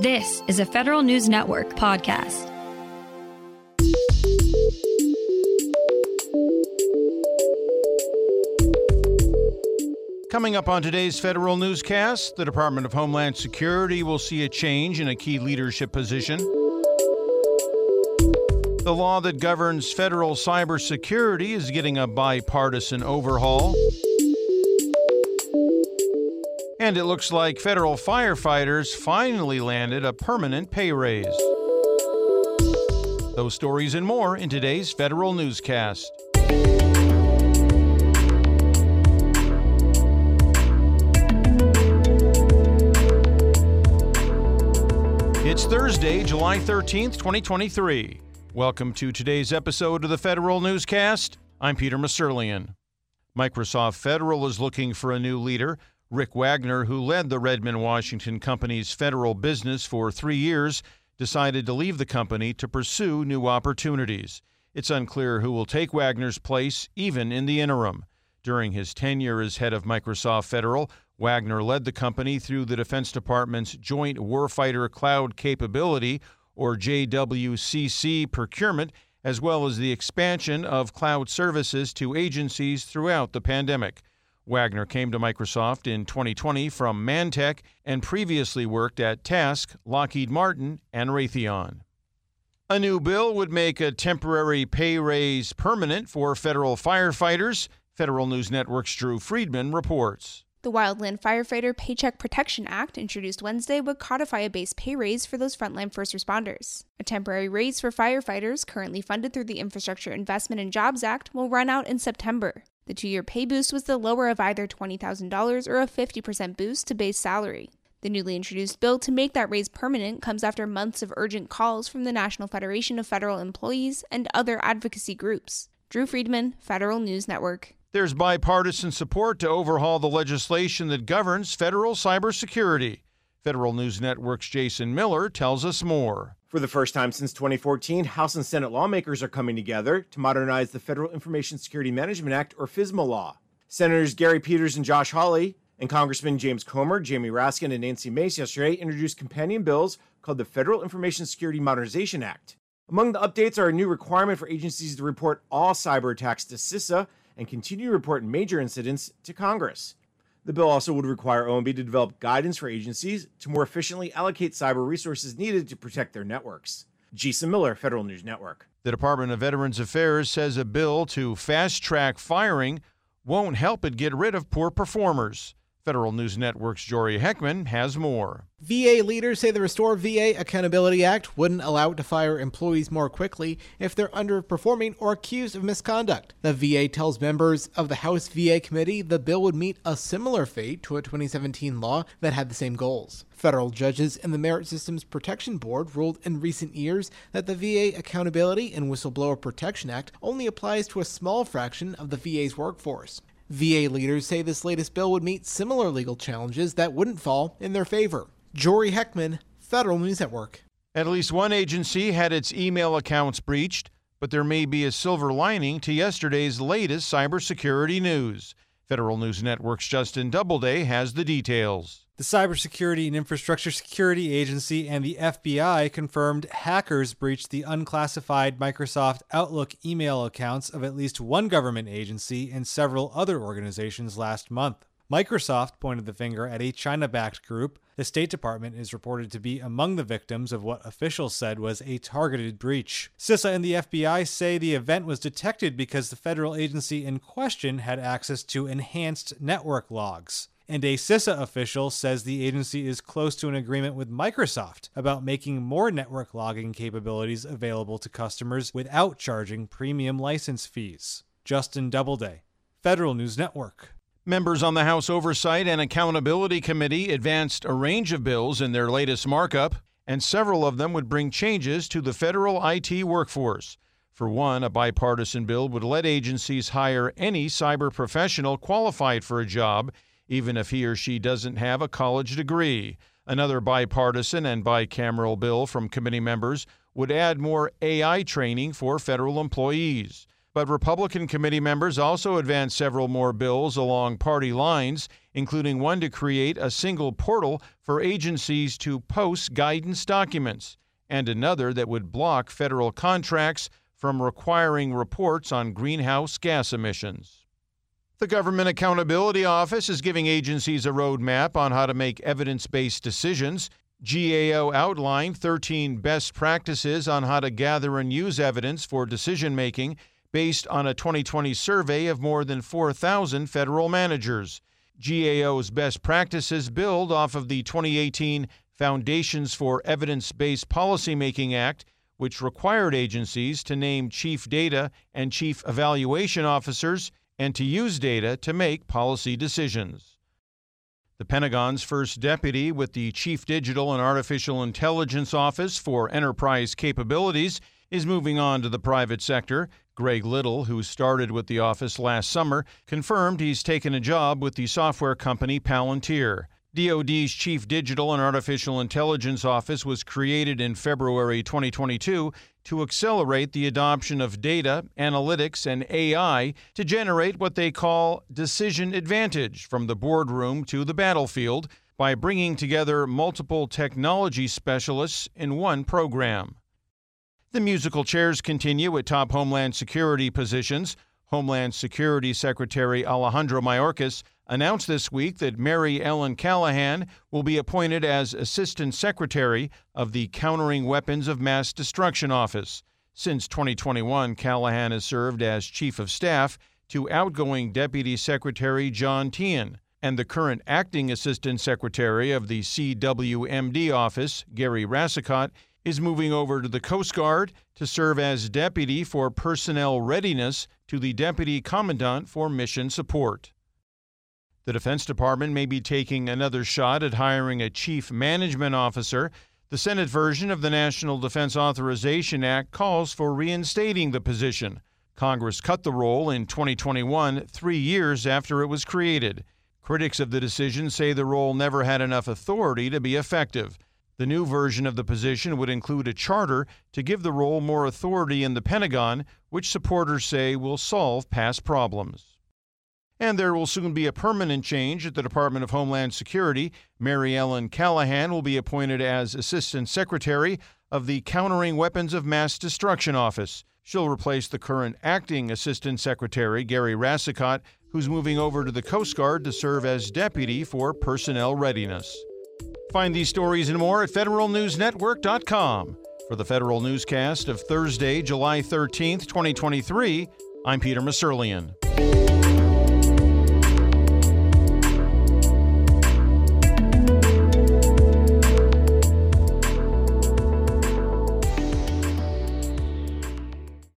This is a Federal News Network podcast. Coming up on today's federal newscast, the Department of Homeland Security will see a change in a key leadership position. The law that governs federal cybersecurity is getting a bipartisan overhaul. And it looks like federal firefighters finally landed a permanent pay raise. Those stories and more in today's federal newscast. It's Thursday, July 13th, 2023. Welcome to today's episode of the Federal Newscast. I'm Peter Musurlian. Microsoft Federal is looking for a new leader. Rick Wagner, who led the Redmond, Washington company's federal business for three years, decided to leave the company to pursue new opportunities. It's unclear who will take Wagner's place, even in the interim. During his tenure as head of Microsoft Federal, Wagner led the company through the Defense Department's Joint Warfighter Cloud Capability, or JWCC, procurement, as well as the expansion of cloud services to agencies throughout the pandemic. Wagner came to Microsoft in 2020 from Mantech and previously worked at TASC, Lockheed Martin, and Raytheon. A new bill would make a temporary pay raise permanent for federal firefighters. Federal News Network's Drew Friedman reports. The Wildland Firefighter Paycheck Protection Act, introduced Wednesday, would codify a base pay raise for those frontline first responders. A temporary raise for firefighters, currently funded through the Infrastructure Investment and Jobs Act, will run out in September. The two year pay boost was the lower of either $20,000 or a 50% boost to base salary. The newly introduced bill to make that raise permanent comes after months of urgent calls from the National Federation of Federal Employees and other advocacy groups. Drew Friedman, Federal News Network. There's bipartisan support to overhaul the legislation that governs federal cybersecurity. Federal News Network's Jason Miller tells us more. For the first time since 2014, House and Senate lawmakers are coming together to modernize the Federal Information Security Management Act, or FISMA law. Senators Gary Peters and Josh Hawley and Congressman James Comer, Jamie Raskin, and Nancy Mace yesterday introduced companion bills called the Federal Information Security Modernization Act. Among the updates are a new requirement for agencies to report all cyber attacks to CISA and continue to report major incidents to Congress. The bill also would require OMB to develop guidance for agencies to more efficiently allocate cyber resources needed to protect their networks. Jason Miller, Federal News Network. The Department of Veterans Affairs says a bill to fast track firing won't help it get rid of poor performers. Federal News Network's Jory Heckman has more. VA leaders say the Restore VA Accountability Act wouldn't allow it to fire employees more quickly if they're underperforming or accused of misconduct. The VA tells members of the House VA committee the bill would meet a similar fate to a 2017 law that had the same goals. Federal judges and the Merit Systems Protection Board ruled in recent years that the VA Accountability and Whistleblower Protection Act only applies to a small fraction of the VA's workforce. VA leaders say this latest bill would meet similar legal challenges that wouldn't fall in their favor. Jory Heckman, Federal News Network. At least one agency had its email accounts breached, but there may be a silver lining to yesterday's latest cybersecurity news. Federal News Network's Justin Doubleday has the details. The Cybersecurity and Infrastructure Security Agency and the FBI confirmed hackers breached the unclassified Microsoft Outlook email accounts of at least one government agency and several other organizations last month. Microsoft pointed the finger at a China backed group. The State Department is reported to be among the victims of what officials said was a targeted breach. CISA and the FBI say the event was detected because the federal agency in question had access to enhanced network logs. And a CISA official says the agency is close to an agreement with Microsoft about making more network logging capabilities available to customers without charging premium license fees. Justin Doubleday, Federal News Network. Members on the House Oversight and Accountability Committee advanced a range of bills in their latest markup, and several of them would bring changes to the federal IT workforce. For one, a bipartisan bill would let agencies hire any cyber professional qualified for a job, even if he or she doesn't have a college degree. Another bipartisan and bicameral bill from committee members would add more AI training for federal employees. But Republican committee members also advanced several more bills along party lines, including one to create a single portal for agencies to post guidance documents, and another that would block federal contracts from requiring reports on greenhouse gas emissions. The Government Accountability Office is giving agencies a roadmap on how to make evidence based decisions. GAO outlined 13 best practices on how to gather and use evidence for decision making based on a 2020 survey of more than 4,000 federal managers. GAO's best practices build off of the 2018 Foundations for Evidence Based Policymaking Act, which required agencies to name chief data and chief evaluation officers and to use data to make policy decisions. The Pentagon's first deputy with the Chief Digital and Artificial Intelligence Office for Enterprise Capabilities is moving on to the private sector. Greg Little, who started with the office last summer, confirmed he's taken a job with the software company Palantir. DoD's Chief Digital and Artificial Intelligence Office was created in February 2022 to accelerate the adoption of data, analytics, and AI to generate what they call decision advantage from the boardroom to the battlefield by bringing together multiple technology specialists in one program. The musical chairs continue at top Homeland Security positions. Homeland Security Secretary Alejandro Mayorkas announced this week that Mary Ellen Callahan will be appointed as Assistant Secretary of the Countering Weapons of Mass Destruction Office. Since 2021, Callahan has served as Chief of Staff to outgoing Deputy Secretary John Tien, and the current Acting Assistant Secretary of the CWMD Office, Gary Rasicot, is moving over to the Coast Guard to serve as Deputy for Personnel Readiness to the Deputy Commandant for Mission Support. The Defense Department may be taking another shot at hiring a chief management officer. The Senate version of the National Defense Authorization Act calls for reinstating the position. Congress cut the role in 2021, three years after it was created. Critics of the decision say the role never had enough authority to be effective. The new version of the position would include a charter to give the role more authority in the Pentagon, which supporters say will solve past problems. And there will soon be a permanent change at the Department of Homeland Security. Mary Ellen Callahan will be appointed as Assistant Secretary of the Countering Weapons of Mass Destruction Office. She'll replace the current acting Assistant Secretary, Gary Rasicot, who's moving over to the Coast Guard to serve as Deputy for Personnel Readiness. Find these stories and more at federalnewsnetwork.com. For the Federal Newscast of Thursday, July 13th, 2023, I'm Peter Musurlian.